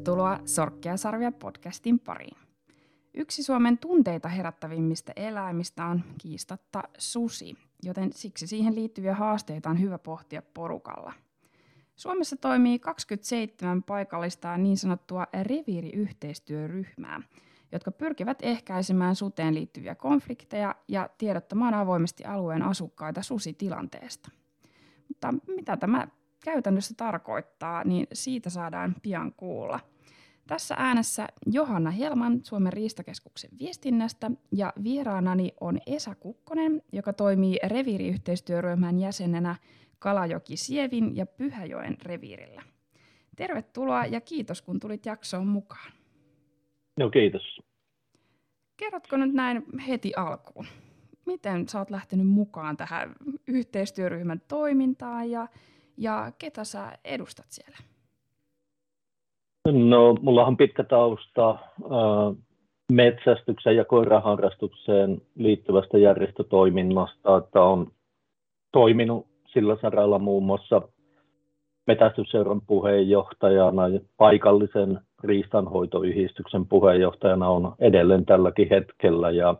Tervetuloa Sorkkia sarvia podcastin pariin. Yksi Suomen tunteita herättävimmistä eläimistä on kiistatta susi, joten siksi siihen liittyviä haasteita on hyvä pohtia porukalla. Suomessa toimii 27 paikallista niin sanottua reviiriyhteistyöryhmää, jotka pyrkivät ehkäisemään suteen liittyviä konflikteja ja tiedottamaan avoimesti alueen asukkaita susitilanteesta. Mutta mitä tämä käytännössä tarkoittaa, niin siitä saadaan pian kuulla. Tässä äänessä Johanna Helman Suomen riistakeskuksen viestinnästä ja vieraanani on Esa Kukkonen, joka toimii reviiriyhteistyöryhmän jäsenenä Kalajoki Sievin ja Pyhäjoen reviirillä. Tervetuloa ja kiitos kun tulit jaksoon mukaan. No kiitos. Kerrotko nyt näin heti alkuun, miten sä oot lähtenyt mukaan tähän yhteistyöryhmän toimintaan ja ja ketä sä edustat siellä? No, mulla on pitkä tausta äh, metsästykseen ja koiraharrastukseen liittyvästä järjestötoiminnasta, että on toiminut sillä saralla muun muassa metästysseuran puheenjohtajana ja paikallisen riistanhoitoyhdistyksen puheenjohtajana on edelleen tälläkin hetkellä. Ja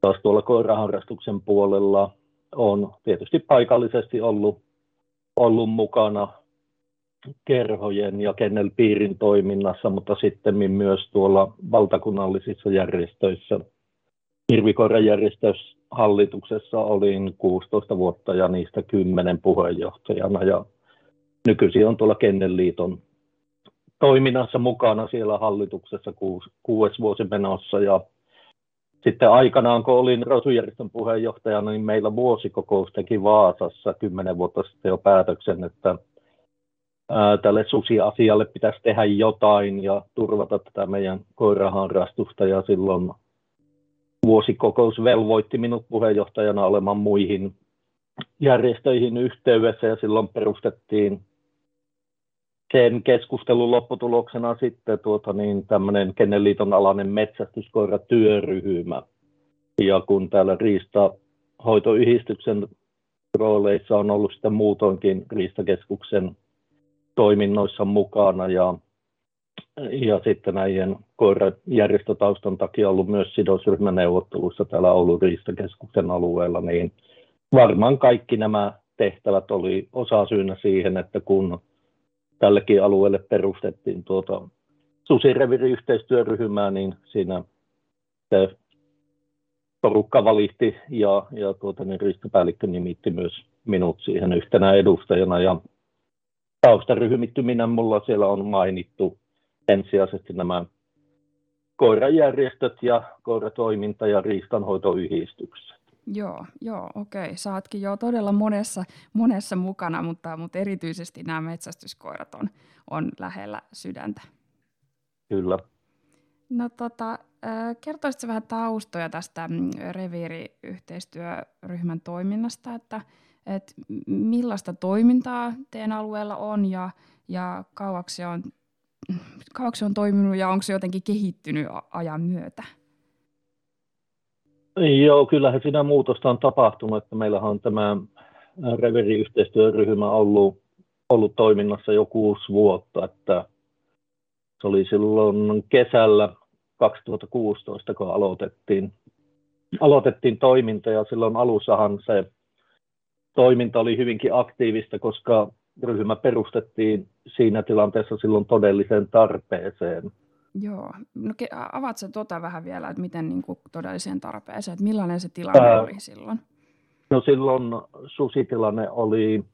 taas tuolla koiraharrastuksen puolella on tietysti paikallisesti ollut ollut mukana kerhojen ja kennelpiirin toiminnassa, mutta sitten myös tuolla valtakunnallisissa järjestöissä. Hirvikoiran järjestöshallituksessa olin 16 vuotta ja niistä 10 puheenjohtajana ja nykyisin on tuolla Kennelliiton toiminnassa mukana siellä hallituksessa kuudes vuosi menossa ja sitten aikanaan, kun olin Rosujärjestön puheenjohtajana, niin meillä vuosikokous teki Vaasassa kymmenen vuotta sitten jo päätöksen, että ää, tälle susiasialle pitäisi tehdä jotain ja turvata tätä meidän koiraharrastusta. Ja silloin vuosikokous velvoitti minut puheenjohtajana olemaan muihin järjestöihin yhteydessä ja silloin perustettiin sen keskustelun lopputuloksena sitten tuota, niin tämmöinen Kenneliiton alainen metsästyskoiratyöryhmä. Ja kun täällä riistahoitoyhdistyksen rooleissa on ollut sitten muutoinkin riistakeskuksen toiminnoissa mukana ja, ja sitten näiden koirajärjestötaustan takia ollut myös sidosryhmäneuvotteluissa täällä Oulun riistakeskuksen alueella, niin varmaan kaikki nämä tehtävät oli osa syynä siihen, että kun tällekin alueelle perustettiin tuota susireviriyhteistyöryhmää, niin siinä se porukka valitti ja, ja tuota, niin riistopäällikkö nimitti myös minut siihen yhtenä edustajana. Ja taustaryhmittyminen mulla siellä on mainittu ensisijaisesti nämä koirajärjestöt ja koiratoiminta ja riistanhoitoyhdistykset. Joo, joo, okei. Saatkin jo todella monessa, monessa mukana, mutta, mutta erityisesti nämä metsästyskoirat on, on lähellä sydäntä. Kyllä. No tota, kertoisitko vähän taustoja tästä mm, reviiriyhteistyöryhmän toiminnasta, että, että millaista toimintaa teidän alueella on ja, ja kauaksi se on, kauaksi se on toiminut ja onko se jotenkin kehittynyt ajan myötä? Joo, kyllähän siinä muutosta on tapahtunut, että meillähän on tämä reveriyhteistyöryhmä ollut, ollut toiminnassa jo kuusi vuotta, että se oli silloin kesällä 2016, kun aloitettiin, aloitettiin toiminta ja silloin alussahan se toiminta oli hyvinkin aktiivista, koska ryhmä perustettiin siinä tilanteessa silloin todelliseen tarpeeseen. Joo. No avaat sä tota vähän vielä, että miten niin kuin todelliseen tarpeeseen, että millainen se tilanne Ää, oli silloin? No silloin susitilanne oli,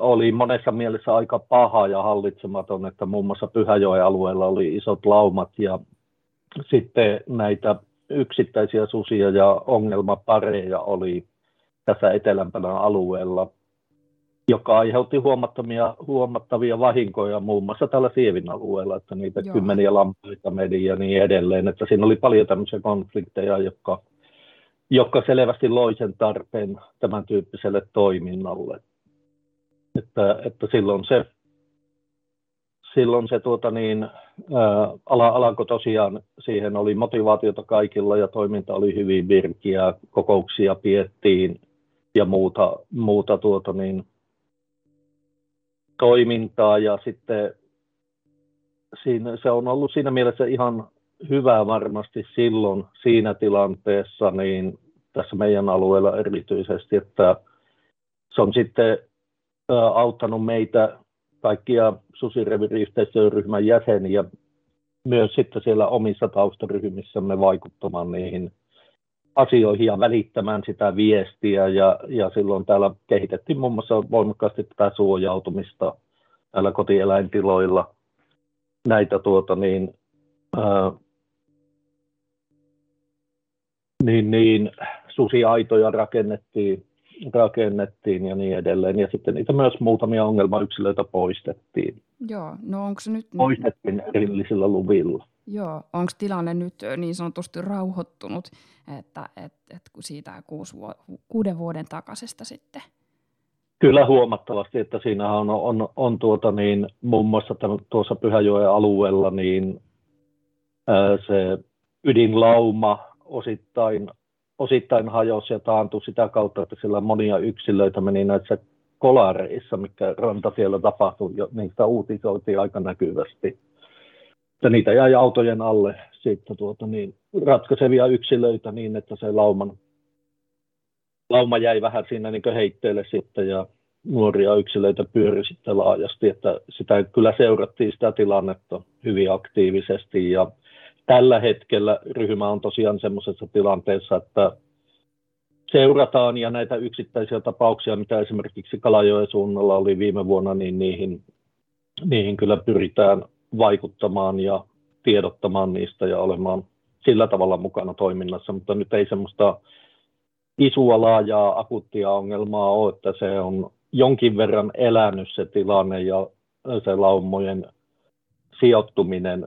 oli monessa mielessä aika paha ja hallitsematon, että muun muassa Pyhäjoen alueella oli isot laumat ja sitten näitä yksittäisiä susia ja ongelmapareja oli tässä etelämpänä alueella – joka aiheutti huomattavia, huomattavia vahinkoja muun muassa tällä Sievin alueella, että niitä Joo. kymmeniä lampaita meni ja niin edelleen. Että siinä oli paljon tämmöisiä konflikteja, jotka, jotka selvästi loi sen tarpeen tämän tyyppiselle toiminnalle. Että, että silloin se, silloin se tuota niin, ää, ala, alako tosiaan, siihen oli motivaatiota kaikilla ja toiminta oli hyvin virkiä, kokouksia piettiin ja muuta, muuta tuota niin, toimintaa. Ja sitten siinä, se on ollut siinä mielessä ihan hyvä varmasti silloin siinä tilanteessa, niin tässä meidän alueella erityisesti, että se on sitten auttanut meitä kaikkia susireviriyhteistyöryhmän jäseniä myös sitten siellä omissa taustaryhmissämme vaikuttamaan niihin asioihin ja välittämään sitä viestiä. Ja, ja silloin täällä kehitettiin muun muassa voimakkaasti tätä suojautumista täällä kotieläintiloilla. Näitä tuota niin, ää, niin, niin susiaitoja rakennettiin, rakennettiin ja niin edelleen. Ja sitten niitä myös muutamia ongelmayksilöitä poistettiin. Joo, no onko se nyt... Poistettiin erillisillä luvilla. Joo, onko tilanne nyt niin sanotusti rauhoittunut, että et, et kun siitä kuusi vu- kuuden vuoden takaisesta sitten? Kyllä huomattavasti, että siinä on, on, on tuota niin, muun muassa tämän, tuossa Pyhäjoen alueella niin ää, se ydinlauma osittain, osittain hajosi ja taantui sitä kautta, että sillä monia yksilöitä meni näissä kolareissa, mikä ranta siellä tapahtui, jo, niistä uutisoitiin aika näkyvästi. Ja niitä jäi autojen alle sitten tuota, niin, ratkaisevia yksilöitä niin, että se lauman, lauma jäi vähän siinä niin heitteelle sitten ja nuoria yksilöitä pyöri sitten laajasti, että sitä kyllä seurattiin sitä tilannetta hyvin aktiivisesti ja tällä hetkellä ryhmä on tosiaan semmoisessa tilanteessa, että seurataan ja näitä yksittäisiä tapauksia, mitä esimerkiksi Kalajoen suunnalla oli viime vuonna, niin niihin, niihin kyllä pyritään vaikuttamaan ja tiedottamaan niistä ja olemaan sillä tavalla mukana toiminnassa, mutta nyt ei semmoista isua laajaa akuuttia ongelmaa ole, että se on jonkin verran elänyt se tilanne ja se laumojen sijoittuminen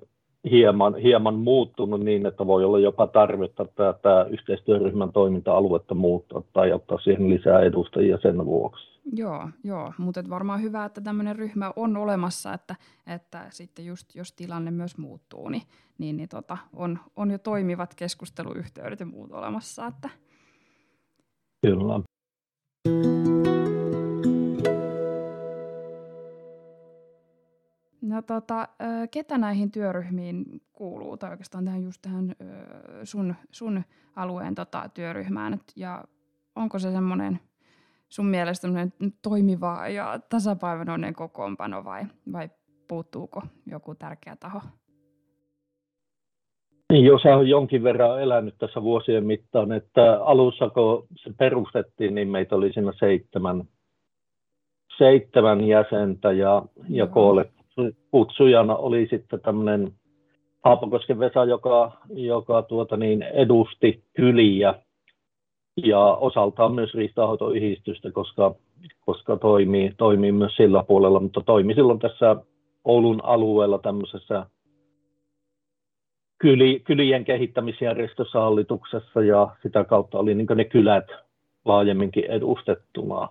hieman, hieman muuttunut niin, että voi olla jopa tarvetta tätä yhteistyöryhmän toiminta-aluetta muuttaa tai ottaa siihen lisää edustajia sen vuoksi. Joo, joo. mutta varmaan hyvä, että tämmöinen ryhmä on olemassa, että, että sitten just jos tilanne myös muuttuu, niin, niin, niin tota, on, on jo toimivat keskusteluyhteydet ja muut olemassa. Että... Kyllä. No tota, ketä näihin työryhmiin kuuluu, tai oikeastaan tähän just tähän sun, sun alueen tota, työryhmään, ja onko se semmoinen sun mielestä toimiva ja tasapainoinen kokoonpano vai, vai puuttuuko joku tärkeä taho? Niin, jos on jonkin verran elänyt tässä vuosien mittaan, että alussa kun se perustettiin, niin meitä oli siinä seitsemän, seitsemän jäsentä ja, ja koolle kutsujana oli sitten tämmöinen Haapakosken Vesa, joka, joka tuota niin, edusti kyliä ja osaltaan myös riistanhoitoyhdistystä, koska, koska toimii, toimii myös sillä puolella, mutta toimi silloin tässä Oulun alueella tämmöisessä kyli, kylien kehittämisjärjestössä hallituksessa ja sitä kautta oli niin ne kylät laajemminkin edustettuna.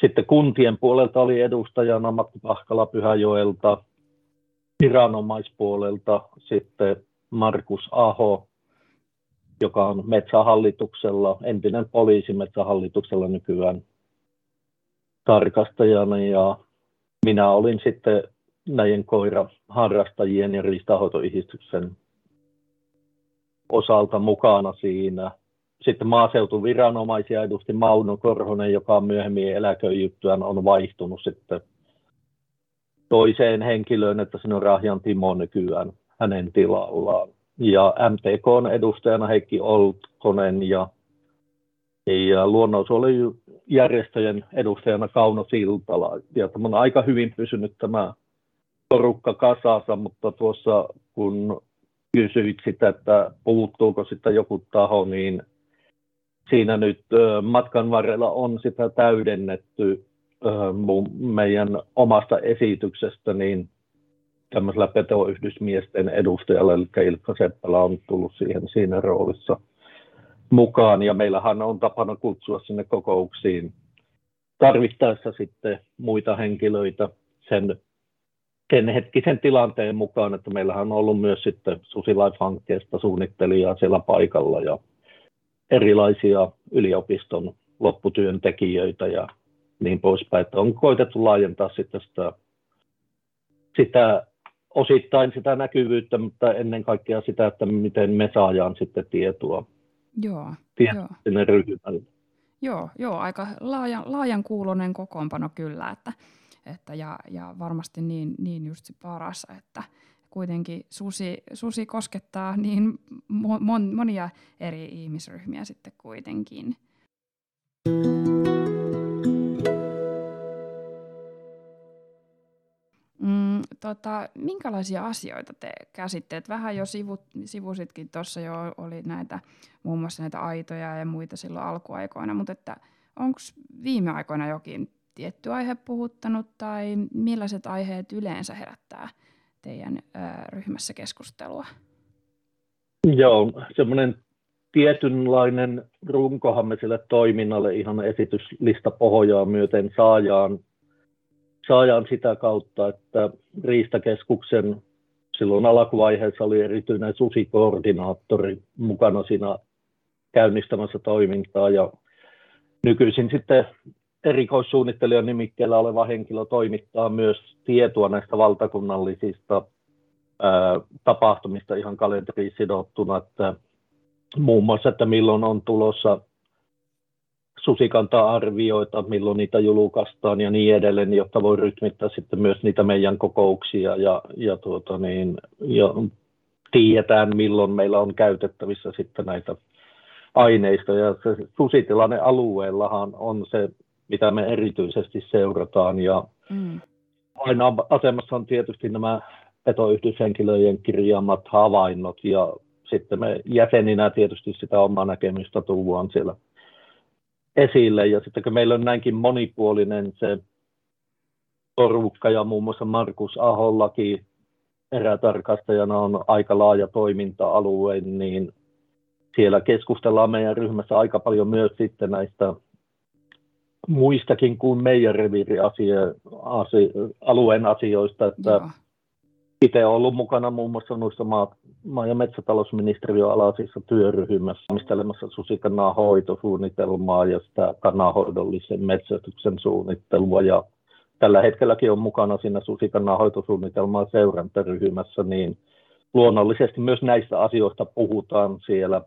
Sitten kuntien puolelta oli edustajana Matti Pahkala Pyhäjoelta, viranomaispuolelta sitten Markus Aho, joka on metsähallituksella, entinen poliisi metsähallituksella nykyään tarkastajana. Ja minä olin sitten näiden koiraharrastajien ja riistahoitoyhdistyksen osalta mukana siinä – sitten maaseutuviranomaisia edusti Mauno Korhonen, joka on myöhemmin eläköijyttyään on vaihtunut sitten toiseen henkilöön, että sinne on Rahjan Timo nykyään hänen tilallaan. Ja MTK on edustajana Heikki Oltkonen ja, ja luonnonsuojelujärjestöjen edustajana Kauno Siltala. Ja tämä on aika hyvin pysynyt tämä porukka kasassa, mutta tuossa kun kysyit sitä, että puuttuuko sitten joku taho, niin siinä nyt matkan varrella on sitä täydennetty meidän omasta esityksestä, niin tämmöisellä petoyhdysmiesten edustajalla, eli Ilkka Seppälä on tullut siihen siinä roolissa mukaan, ja meillähän on tapana kutsua sinne kokouksiin tarvittaessa sitten muita henkilöitä sen, sen hetkisen tilanteen mukaan, että meillähän on ollut myös sitten Susilife-hankkeesta suunnittelijaa siellä paikalla, ja erilaisia yliopiston lopputyöntekijöitä ja niin poispäin. Että on koitettu laajentaa sitä, sitä, sitä osittain sitä näkyvyyttä, mutta ennen kaikkea sitä, että miten me saadaan sitten tietoa, Joo, tietoa joo. sinne ryhmälle. Joo, joo aika laajan, laajan kuulonen kokoonpano kyllä, että, että ja, ja varmasti niin, niin just paras, että kuitenkin susi, susi koskettaa niin mon, monia eri ihmisryhmiä sitten kuitenkin. Mm, tota, minkälaisia asioita te käsitteet? Vähän jo sivut, sivusitkin tuossa jo oli näitä, muun muassa näitä aitoja ja muita silloin alkuaikoina, mutta että onko viime aikoina jokin tietty aihe puhuttanut tai millaiset aiheet yleensä herättää teidän ö, ryhmässä keskustelua? Joo, semmoinen tietynlainen runkohan me sille toiminnalle ihan esityslista pohjaa myöten saajaan, saajaan sitä kautta, että Riistakeskuksen silloin alkuvaiheessa oli erityinen susikoordinaattori mukana siinä käynnistämässä toimintaa ja nykyisin sitten erikoissuunnittelijan nimikkeellä oleva henkilö toimittaa myös tietoa näistä valtakunnallisista ää, tapahtumista ihan kalenteriin sidottuna, että muun muassa, että milloin on tulossa susikanta-arvioita, milloin niitä julkaistaan ja niin edelleen, jotta voi rytmittää sitten myös niitä meidän kokouksia ja, ja, tuota niin, ja tiedetään, milloin meillä on käytettävissä sitten näitä aineistoja. Se susitilanne alueellahan on se mitä me erityisesti seurataan. Ja mm. aina asemassa on tietysti nämä petoyhdyshenkilöjen kirjaamat havainnot ja sitten me jäseninä tietysti sitä omaa näkemystä tuodaan siellä esille. Ja sitten kun meillä on näinkin monipuolinen se porukka ja muun muassa Markus Ahollakin erätarkastajana on aika laaja toiminta-alue, niin siellä keskustellaan meidän ryhmässä aika paljon myös sitten näistä muistakin kuin meidän reviirialueen asioista, että Joo. itse olen ollut mukana muun muassa noissa maa, maa- ja metsätalousministeriön alaisissa työryhmässä valmistelemassa susikannan hoitosuunnitelmaa ja sitä kannanhoidollisen metsästyksen suunnittelua ja tällä hetkelläkin on mukana siinä susikannan hoitosuunnitelmaa seurantaryhmässä, niin luonnollisesti myös näistä asioista puhutaan siellä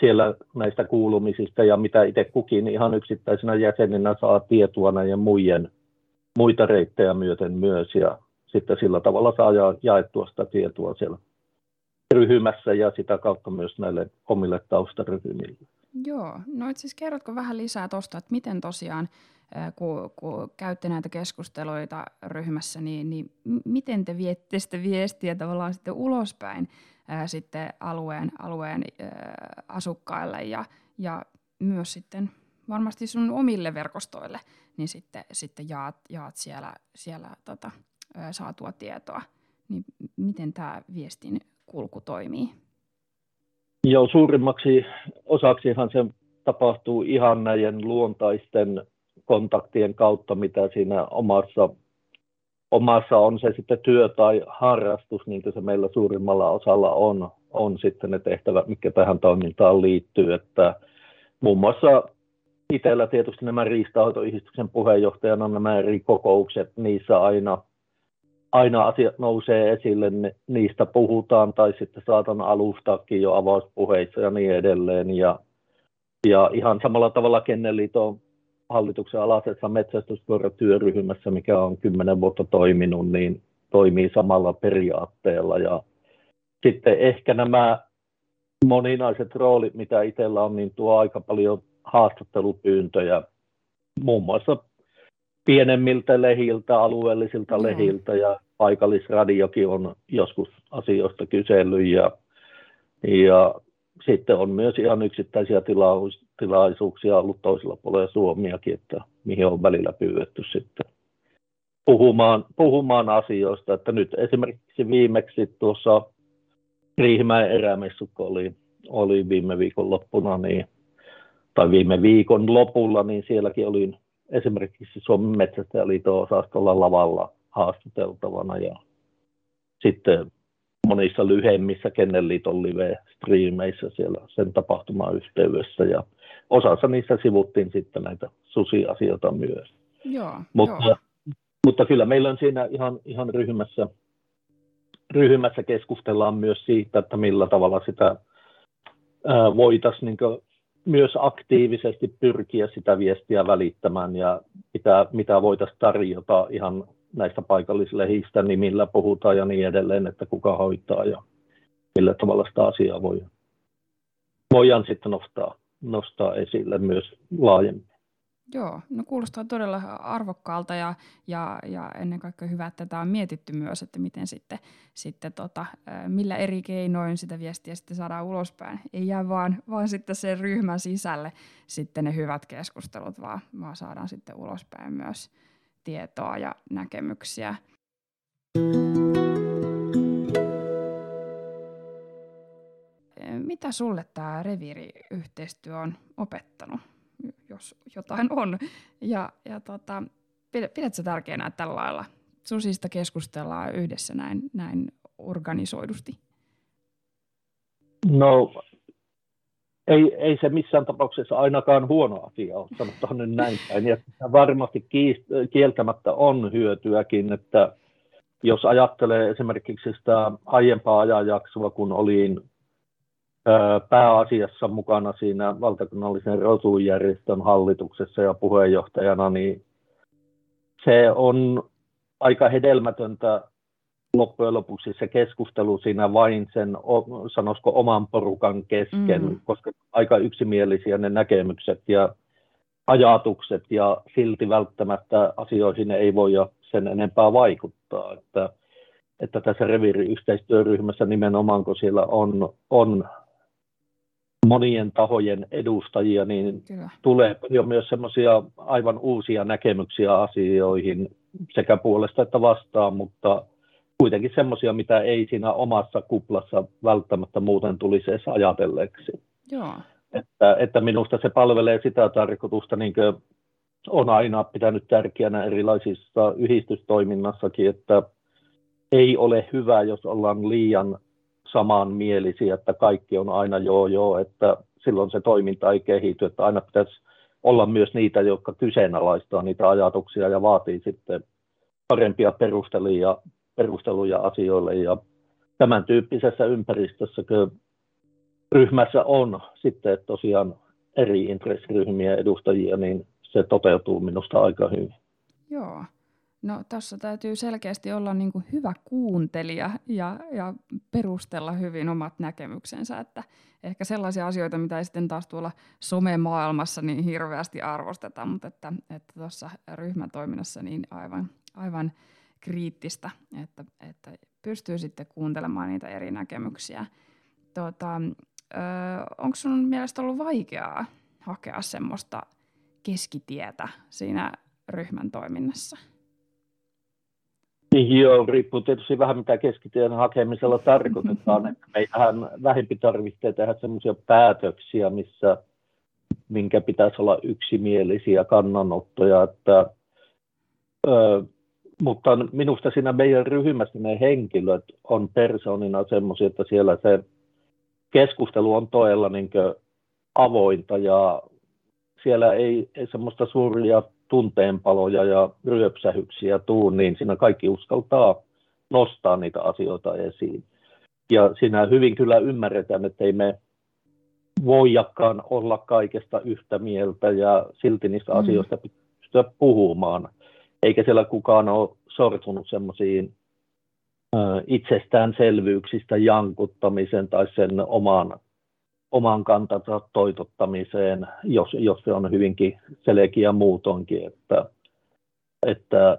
siellä näistä kuulumisista ja mitä itse kukin ihan yksittäisenä jäsenenä saa tietoa näiden muiden, muita reittejä myöten myös. Ja sitten sillä tavalla saa jaettua sitä tietoa siellä ryhmässä ja sitä kautta myös näille omille taustaryhmille. Joo, no itse asiassa kerrotko vähän lisää tuosta, että miten tosiaan, kun, kun käytte näitä keskusteluita ryhmässä, niin, niin miten te viette sitä viestiä tavallaan sitten ulospäin ää, sitten alueen, alueen ää, asukkaille ja, ja myös sitten varmasti sun omille verkostoille, niin sitten, sitten jaat, jaat siellä, siellä tota, ää, saatua tietoa. Niin miten tämä viestin kulku toimii? Joo, suurimmaksi osaksihan se tapahtuu ihan näiden luontaisten kontaktien kautta, mitä siinä omassa omassa on se sitten työ tai harrastus, niin kuin se meillä suurimmalla osalla on, on sitten ne tehtävät, mikä tähän toimintaan liittyy. Että muun muassa itsellä tietysti nämä riistahoitoyhdistyksen puheenjohtajana nämä eri kokoukset, niissä aina, aina asiat nousee esille, ne, niistä puhutaan tai sitten saatan alustaakin jo avauspuheissa ja niin edelleen. Ja, ja ihan samalla tavalla Kennelliiton hallituksen alaisessa metsästyskoiratyöryhmässä, mikä on kymmenen vuotta toiminut, niin toimii samalla periaatteella. Ja sitten ehkä nämä moninaiset roolit, mitä itsellä on, niin tuo aika paljon haastattelupyyntöjä muun muassa pienemmiltä lehiltä, alueellisilta mm. lehiltä ja paikallisradiokin on joskus asioista kysellyt ja, ja sitten on myös ihan yksittäisiä tilaisuuksia ollut toisella puolella Suomiakin, että mihin on välillä pyydetty sitten puhumaan, puhumaan asioista. Että nyt esimerkiksi viimeksi tuossa Riihimäen erämessukko oli, oli viime viikon loppuna, niin, tai viime viikon lopulla, niin sielläkin oli esimerkiksi Suomen metsästäjäliiton osastolla lavalla haastateltavana ja sitten monissa lyhyemmissä Kennelliiton live-striimeissä siellä sen tapahtuman yhteydessä ja osassa niissä sivuttiin sitten näitä susiasioita myös. Joo, mutta, joo. mutta kyllä meillä on siinä ihan, ihan ryhmässä ryhmässä keskustellaan myös siitä, että millä tavalla sitä voitaisiin niin myös aktiivisesti pyrkiä sitä viestiä välittämään ja mitä, mitä voitaisiin tarjota ihan näistä paikallislehdistä nimillä puhutaan ja niin edelleen, että kuka hoitaa ja millä tavalla sitä asiaa voi, voidaan sitten nostaa, nostaa esille myös laajemmin. Joo, no kuulostaa todella arvokkaalta ja, ja, ja ennen kaikkea hyvä, että tämä on mietitty myös, että miten sitten, sitten tota, millä eri keinoin sitä viestiä sitten saadaan ulospäin. Ei jää vaan, vaan sitten sen ryhmän sisälle sitten ne hyvät keskustelut, vaan, vaan saadaan sitten ulospäin myös tietoa ja näkemyksiä. Mitä sulle tämä reviiriyhteistyö on opettanut? jos jotain on. Ja, ja tota, pidätkö tärkeänä, että tällä lailla susista keskustellaan yhdessä näin, näin organisoidusti? No, ei, ei se missään tapauksessa ainakaan huono asia ole, sanotaan nyt näin päin. Ja varmasti kieltämättä on hyötyäkin, että jos ajattelee esimerkiksi sitä aiempaa ajanjaksoa, kun olin pääasiassa mukana siinä valtakunnallisen rotujärjestön hallituksessa ja puheenjohtajana, niin se on aika hedelmätöntä loppujen lopuksi se keskustelu siinä vain sen, sanoisiko, oman porukan kesken, mm. koska aika yksimielisiä ne näkemykset ja ajatukset ja silti välttämättä asioihin ei voi sen enempää vaikuttaa. Että, että tässä reviiriyhteistyöryhmässä nimenomaan, kun siellä on, on monien tahojen edustajia, niin Kyllä. tulee jo myös semmoisia aivan uusia näkemyksiä asioihin sekä puolesta että vastaan, mutta kuitenkin semmoisia, mitä ei siinä omassa kuplassa välttämättä muuten tulisi edes ajatelleeksi. Joo. Että, että minusta se palvelee sitä tarkoitusta, niin kuin on aina pitänyt tärkeänä erilaisissa yhdistystoiminnassakin, että ei ole hyvä, jos ollaan liian samanmielisiä, että kaikki on aina joo joo, että silloin se toiminta ei kehity, että aina pitäisi olla myös niitä, jotka kyseenalaistaa niitä ajatuksia ja vaatii sitten parempia perusteluja, perusteluja asioille ja tämän tyyppisessä ympäristössä ryhmässä on sitten tosiaan eri intressiryhmien edustajia, niin se toteutuu minusta aika hyvin. Joo. No tässä täytyy selkeästi olla niin kuin hyvä kuuntelija ja, ja perustella hyvin omat näkemyksensä, että ehkä sellaisia asioita, mitä ei sitten taas tuolla somemaailmassa niin hirveästi arvosteta, mutta että, että tuossa ryhmän toiminnassa niin aivan, aivan kriittistä, että, että pystyy sitten kuuntelemaan niitä eri näkemyksiä. Tota, onko sun mielestä ollut vaikeaa hakea semmoista keskitietä siinä ryhmän toiminnassa? Niin joo, riippuu tietysti vähän mitä keskitien hakemisella tarkoitetaan. Että meillähän vähempi tarvitsee tehdä sellaisia päätöksiä, missä minkä pitäisi olla yksimielisiä kannanottoja. Että, ö, mutta minusta siinä meidän ryhmässä ne henkilöt on persoonina semmoisia, että siellä se keskustelu on todella niin avointa ja siellä ei, ei semmoista suuria tunteenpaloja ja ryöpsähyksiä tuu, niin siinä kaikki uskaltaa nostaa niitä asioita esiin. Ja siinä hyvin kyllä ymmärretään, että ei me voijakaan olla kaikesta yhtä mieltä ja silti niistä mm. asioista pystyä puhumaan. Eikä siellä kukaan ole sortunut semmoisiin itsestäänselvyyksistä jankuttamisen tai sen oman oman kantansa toitottamiseen, jos, jos se on hyvinkin selkeä muutonkin. Että, että,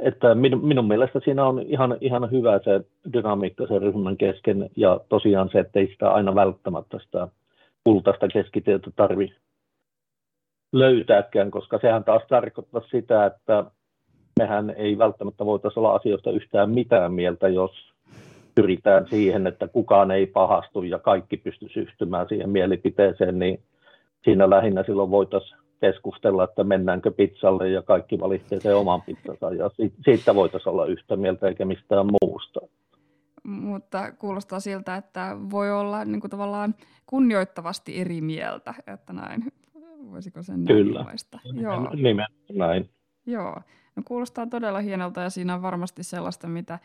että minun, minun mielestä siinä on ihan, ihan hyvä se dynamiikka sen ryhmän kesken ja tosiaan se, että ei sitä aina välttämättä sitä kultaista keskitietä tarvi löytääkään, koska sehän taas tarkoittaa sitä, että mehän ei välttämättä voitaisiin olla asioista yhtään mitään mieltä, jos pyritään siihen, että kukaan ei pahastu ja kaikki pystyisi yhtymään siihen mielipiteeseen, niin siinä lähinnä silloin voitaisiin keskustella, että mennäänkö pizzalle ja kaikki valitsee sen oman pizzansa ja siitä voitaisiin olla yhtä mieltä eikä mistään muusta. Mutta kuulostaa siltä, että voi olla niin kuin tavallaan kunnioittavasti eri mieltä, että näin. Voisiko sen Kyllä, Joo. Nimen, näin. Joo, no kuulostaa todella hienolta ja siinä on varmasti sellaista, mitä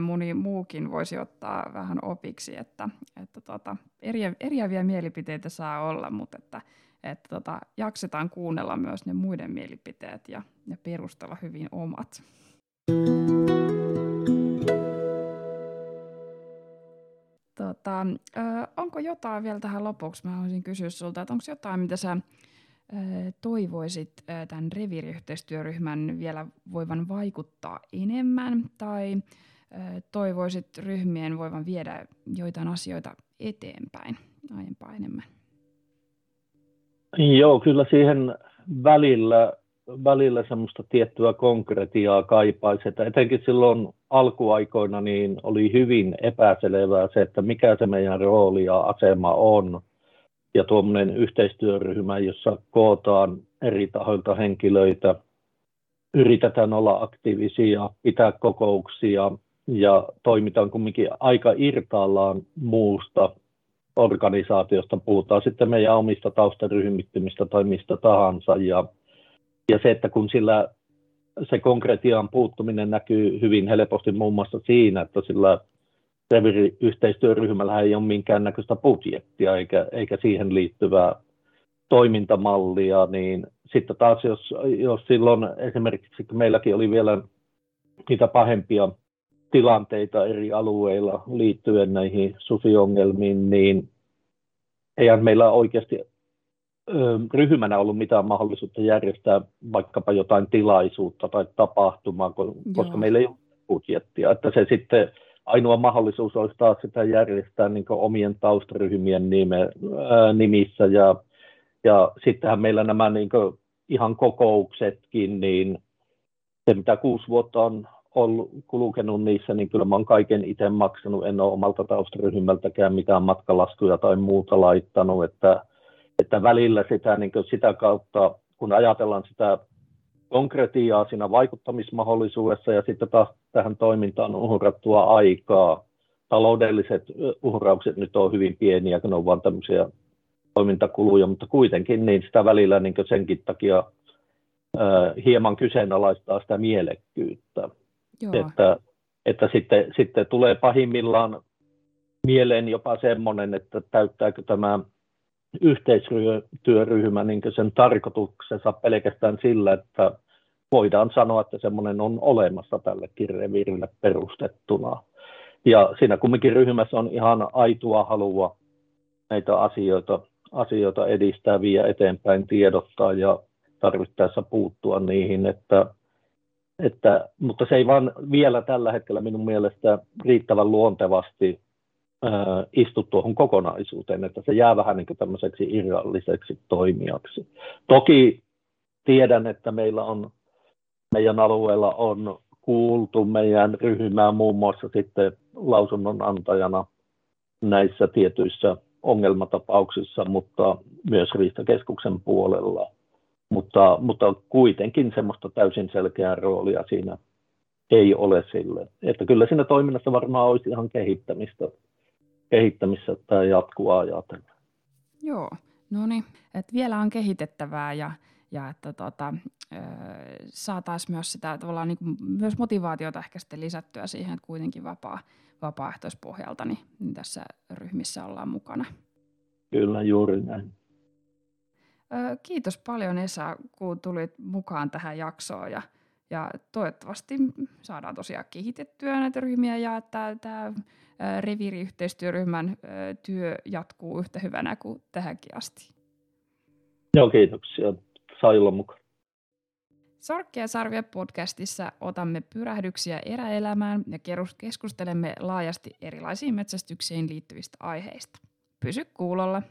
moni muukin voisi ottaa vähän opiksi, että, että tota, eriä, eriäviä mielipiteitä saa olla, mutta että, että tota, jaksetaan kuunnella myös ne muiden mielipiteet ja, ja perustella hyvin omat. Tota, ö, onko jotain vielä tähän lopuksi? Mä haluaisin kysyä sulta, että onko jotain, mitä sä toivoisit tämän reviiriyhteistyöryhmän vielä voivan vaikuttaa enemmän? Tai toivoisit ryhmien voivan viedä joitain asioita eteenpäin aiempaa enemmän? Joo, kyllä siihen välillä, välillä semmoista tiettyä konkretiaa kaipaisi, että etenkin silloin alkuaikoina niin oli hyvin epäselvää se, että mikä se meidän rooli ja asema on ja tuommoinen yhteistyöryhmä, jossa kootaan eri tahoilta henkilöitä, yritetään olla aktiivisia, pitää kokouksia ja toimitaan kumminkin aika irtaallaan muusta organisaatiosta, puhutaan sitten meidän omista taustaryhmittymistä tai mistä tahansa. Ja, ja se, että kun sillä se konkretian puuttuminen näkyy hyvin helposti muun muassa siinä, että sillä Reviri-yhteistyöryhmällä ei ole minkäännäköistä budjettia eikä, eikä siihen liittyvää toimintamallia, niin sitten taas jos, jos silloin esimerkiksi meilläkin oli vielä niitä pahempia tilanteita eri alueilla liittyen näihin susiongelmiin, niin eihän meillä oikeasti ryhmänä ollut mitään mahdollisuutta järjestää vaikkapa jotain tilaisuutta tai tapahtumaa, koska Joo. meillä ei ole budjettia. Että se sitten ainoa mahdollisuus olisi taas sitä järjestää niin omien taustaryhmien nime, ää, nimissä. Ja, ja sittenhän meillä nämä niin ihan kokouksetkin, niin se mitä kuusi vuotta on ollut kulkenut niissä, niin kyllä mä oon kaiken itse maksanut, en ole omalta taustaryhmältäkään mitään matkalaskuja tai muuta laittanut, että, että välillä sitä, niin sitä kautta, kun ajatellaan sitä konkretiaa siinä vaikuttamismahdollisuudessa ja sitten taas tähän toimintaan uhrattua aikaa. Taloudelliset uhraukset nyt on hyvin pieniä, kun ne on vain tämmöisiä toimintakuluja, mutta kuitenkin niin sitä välillä niin senkin takia hieman kyseenalaistaa sitä mielekkyyttä. Joo. Että, että sitten, sitten tulee pahimmillaan mieleen jopa semmoinen, että täyttääkö tämä yhteistyöryhmä niin sen tarkoituksensa pelkästään sillä, että voidaan sanoa, että semmoinen on olemassa tällekin reviirille perustettuna. Ja siinä kumminkin ryhmässä on ihan aitua halua näitä asioita, asioita edistää, viedä eteenpäin, tiedottaa ja tarvittaessa puuttua niihin, että, että, mutta se ei vaan vielä tällä hetkellä minun mielestä riittävän luontevasti istu tuohon kokonaisuuteen, että se jää vähän niin kuin tämmöiseksi irralliseksi toimijaksi. Toki tiedän, että meillä on, meidän alueella on kuultu meidän ryhmää muun muassa sitten lausunnonantajana näissä tietyissä ongelmatapauksissa, mutta myös Riistakeskuksen puolella. Mutta, mutta kuitenkin semmoista täysin selkeää roolia siinä ei ole sille. Että kyllä siinä toiminnassa varmaan olisi ihan kehittämistä kehittämissä tämä jatkuu ajatellen. Joo, no niin, että vielä on kehitettävää ja, ja että tota, saataisiin myös sitä tavallaan niin kuin, myös motivaatiota ehkä sitten lisättyä siihen, että kuitenkin vapaa, vapaaehtoispohjalta niin, niin tässä ryhmissä ollaan mukana. Kyllä, juuri näin. Kiitos paljon Esa, kun tulit mukaan tähän jaksoon ja, ja toivottavasti saadaan tosiaan kehitettyä näitä ryhmiä ja että tämä reviiriyhteistyöryhmän työ jatkuu yhtä hyvänä kuin tähänkin asti. Joo, kiitoksia. Sai olla mukaan. Sorkkia sarvia podcastissa otamme pyrähdyksiä eräelämään ja keskustelemme laajasti erilaisiin metsästyksiin liittyvistä aiheista. Pysy kuulolla.